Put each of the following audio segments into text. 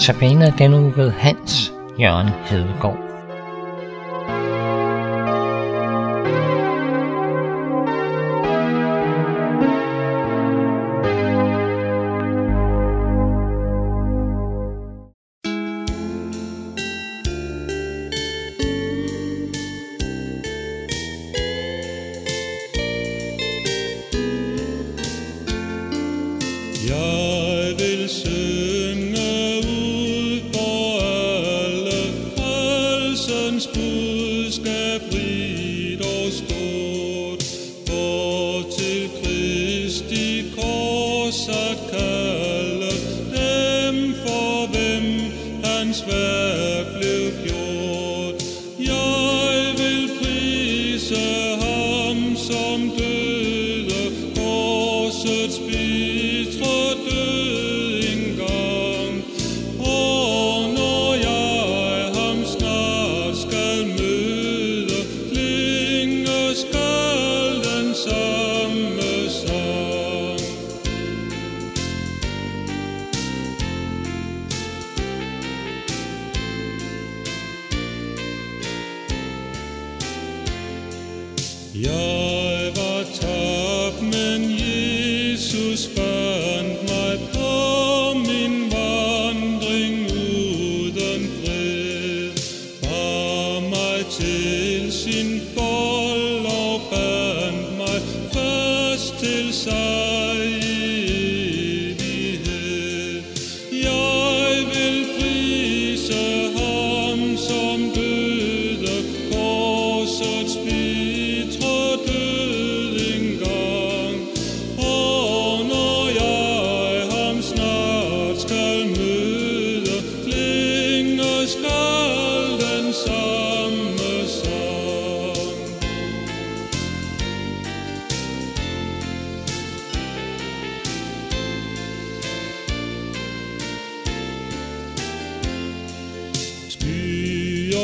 Tabiner denne uge ved Hans Jørgen Hedegaard.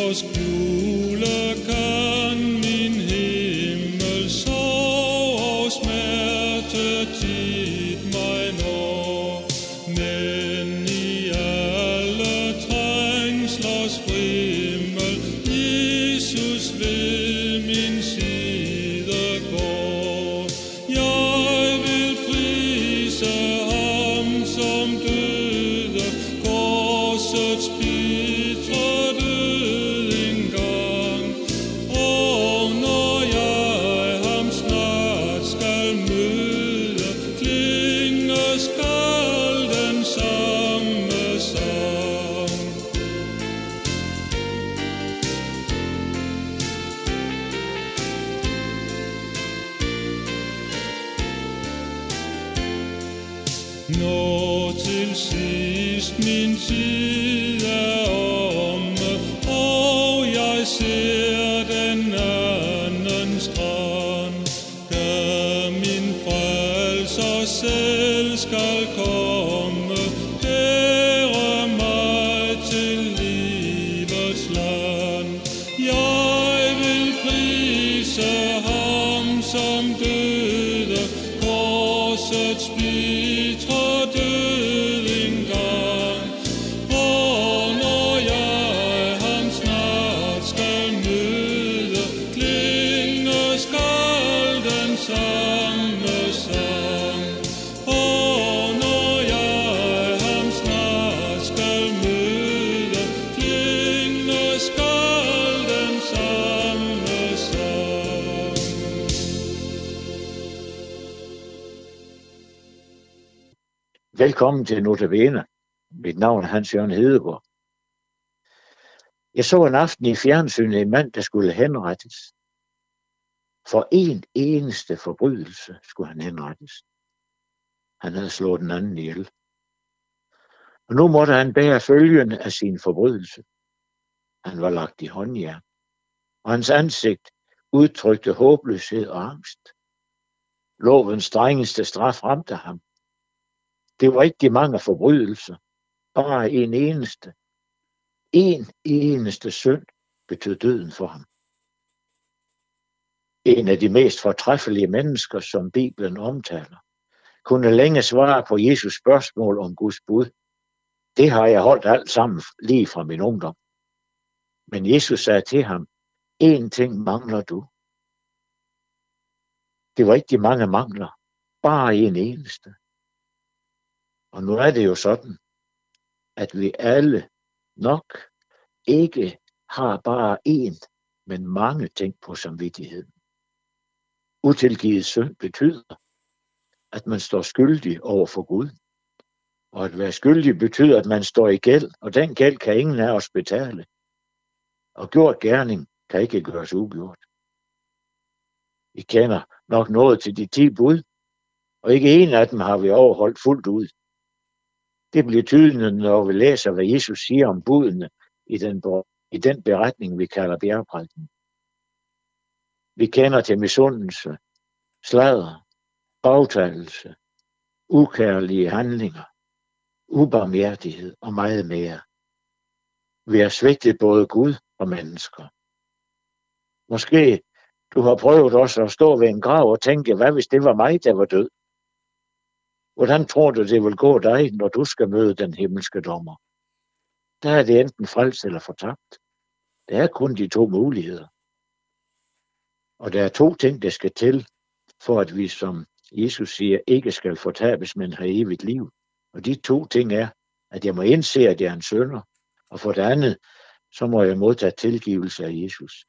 was blue. Sidst min tid. Velkommen til Notabene. Mit navn er Hans Jørgen Hedegaard. Jeg så en aften i fjernsynet en mand, der skulle henrettes. For en eneste forbrydelse skulle han henrettes. Han havde slået den anden ihjel. Og nu måtte han bære følgende af sin forbrydelse. Han var lagt i håndjern, og hans ansigt udtrykte håbløshed og angst. Lovens strengeste straf ramte ham. Det var ikke de mange forbrydelser, bare en eneste. En eneste synd betød døden for ham. En af de mest fortræffelige mennesker, som Bibelen omtaler, kunne længe svare på Jesus spørgsmål om Guds bud. Det har jeg holdt alt sammen lige fra min ungdom. Men Jesus sagde til ham, en ting mangler du. Det var ikke de mange mangler, bare en eneste. Og nu er det jo sådan, at vi alle nok ikke har bare én, men mange ting på samvittigheden. Utilgivet synd betyder, at man står skyldig over for Gud. Og at være skyldig betyder, at man står i gæld, og den gæld kan ingen af os betale. Og gjort gerning kan ikke gøres ugjort. I kender nok noget til de ti bud, og ikke en af dem har vi overholdt fuldt ud. Det bliver tydeligt, når vi læser, hvad Jesus siger om budene i den, i den beretning, vi kalder bjergprædiken. Vi kender til misundelse, sladder, bagtagelse, ukærlige handlinger, ubarmhjertighed og meget mere. Vi har svigtet både Gud og mennesker. Måske du har prøvet også at stå ved en grav og tænke, hvad hvis det var mig, der var død? Hvordan tror du, det vil gå dig, når du skal møde den himmelske dommer? Der er det enten frelst eller fortabt. Der er kun de to muligheder. Og der er to ting, der skal til, for at vi, som Jesus siger, ikke skal fortabes, men har evigt liv. Og de to ting er, at jeg må indse, at jeg er en sønder, og for det andet, så må jeg modtage tilgivelse af Jesus.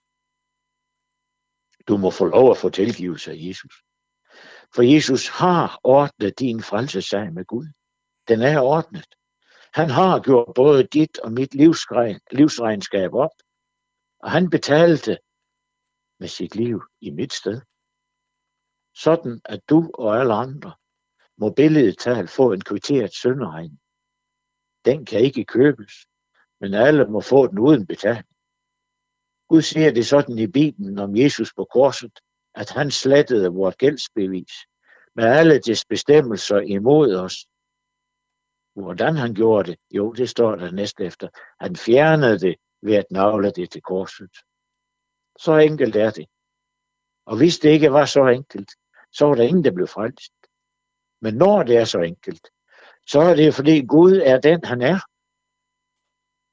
Du må få lov at få tilgivelse af Jesus. For Jesus har ordnet din frelsesag med Gud. Den er ordnet. Han har gjort både dit og mit livsregnskab op, og han betalte med sit liv i mit sted. Sådan at du og alle andre må billedet tal få en kvitteret sønderegn. Den kan ikke købes, men alle må få den uden betaling. Gud siger det sådan i Bibelen om Jesus på korset, at han slettede vores gældsbevis med alle dets bestemmelser imod os. Hvordan han gjorde det? Jo, det står der næste efter. Han fjernede det ved at navle det til korset. Så enkelt er det. Og hvis det ikke var så enkelt, så var der ingen, der blev frelst. Men når det er så enkelt, så er det fordi Gud er den, han er.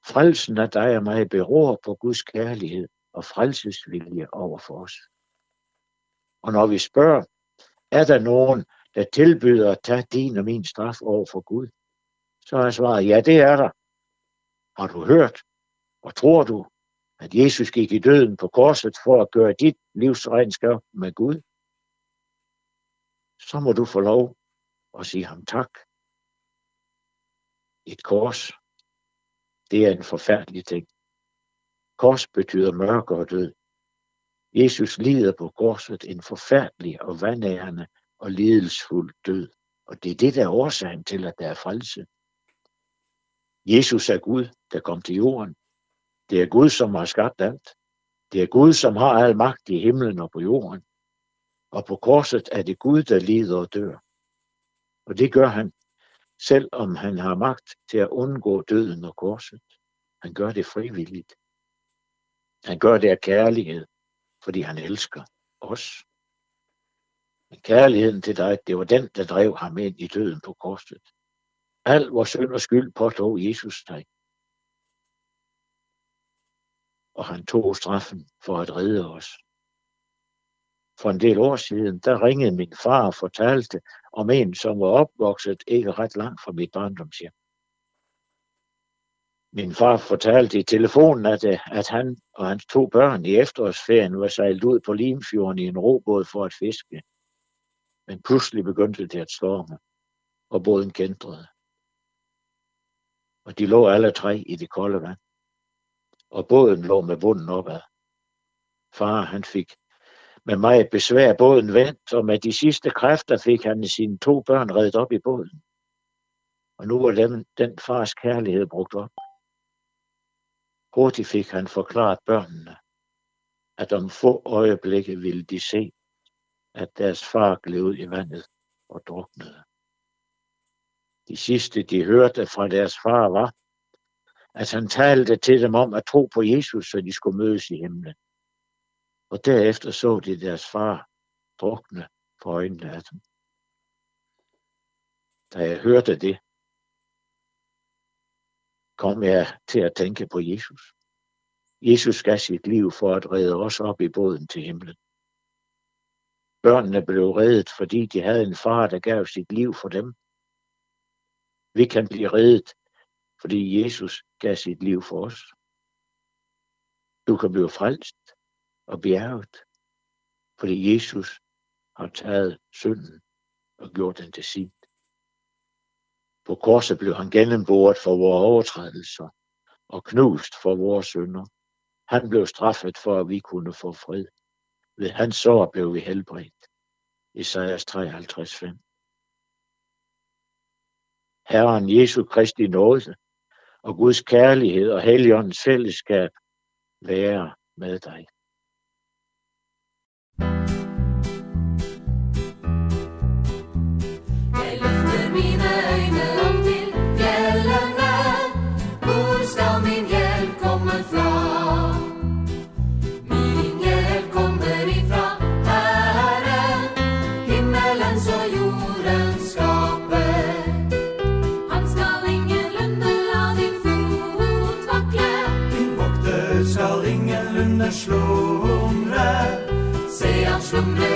Frelsen af dig og mig beror på Guds kærlighed og frelsesvilje over for os. Og når vi spørger, er der nogen, der tilbyder at tage din og min straf over for Gud, så er svaret, ja, det er der. Har du hørt, og tror du, at Jesus gik i døden på korset for at gøre dit livsregnskab med Gud? Så må du få lov at sige ham tak. Et kors, det er en forfærdelig ting. Kors betyder mørke og død. Jesus lider på korset en forfærdelig og vandærende og lidelsfuld død. Og det er det, der er årsagen til, at der er frelse. Jesus er Gud, der kom til jorden. Det er Gud, som har skabt alt. Det er Gud, som har al magt i himlen og på jorden. Og på korset er det Gud, der lider og dør. Og det gør han, selvom han har magt til at undgå døden og korset. Han gør det frivilligt. Han gør det af kærlighed, fordi han elsker os. Men kærligheden til dig, det var den, der drev ham ind i døden på korset. Al vores synd og skyld påtog Jesus dig. Og han tog straffen for at redde os. For en del år siden, der ringede min far og fortalte om en, som var opvokset ikke ret langt fra mit barndomshjem. Min far fortalte i telefonen, at, øh, at han og hans to børn i efterårsferien var sejlet ud på Limfjorden i en robåd for at fiske. Men pludselig begyndte det at storme, og båden kendrede. Og de lå alle tre i det kolde vand. Og båden lå med bunden opad. Far, han fik med mig besvær båden vendt, og med de sidste kræfter fik han sine to børn reddet op i båden. Og nu var den, den fars kærlighed brugt op. Hurtigt fik han forklaret børnene, at om få øjeblikke ville de se, at deres far gled ud i vandet og druknede. De sidste, de hørte fra deres far, var, at han talte til dem om at tro på Jesus, så de skulle mødes i himlen. Og derefter så de deres far drukne for øjnene af dem. Da jeg hørte det, kom jeg til at tænke på Jesus. Jesus gav sit liv for at redde os op i båden til himlen. Børnene blev reddet, fordi de havde en far, der gav sit liv for dem. Vi kan blive reddet, fordi Jesus gav sit liv for os. Du kan blive frelst og bjerget, fordi Jesus har taget synden og gjort den til sin. På korset blev han gennemboret for vores overtrædelser og knust for vores synder. Han blev straffet for, at vi kunne få fred. Ved hans sår blev vi helbredt. Isaias 53:5. Herren Jesu Kristi nåde og Guds kærlighed og Helligåndens fællesskab være med dig. Jeg Se,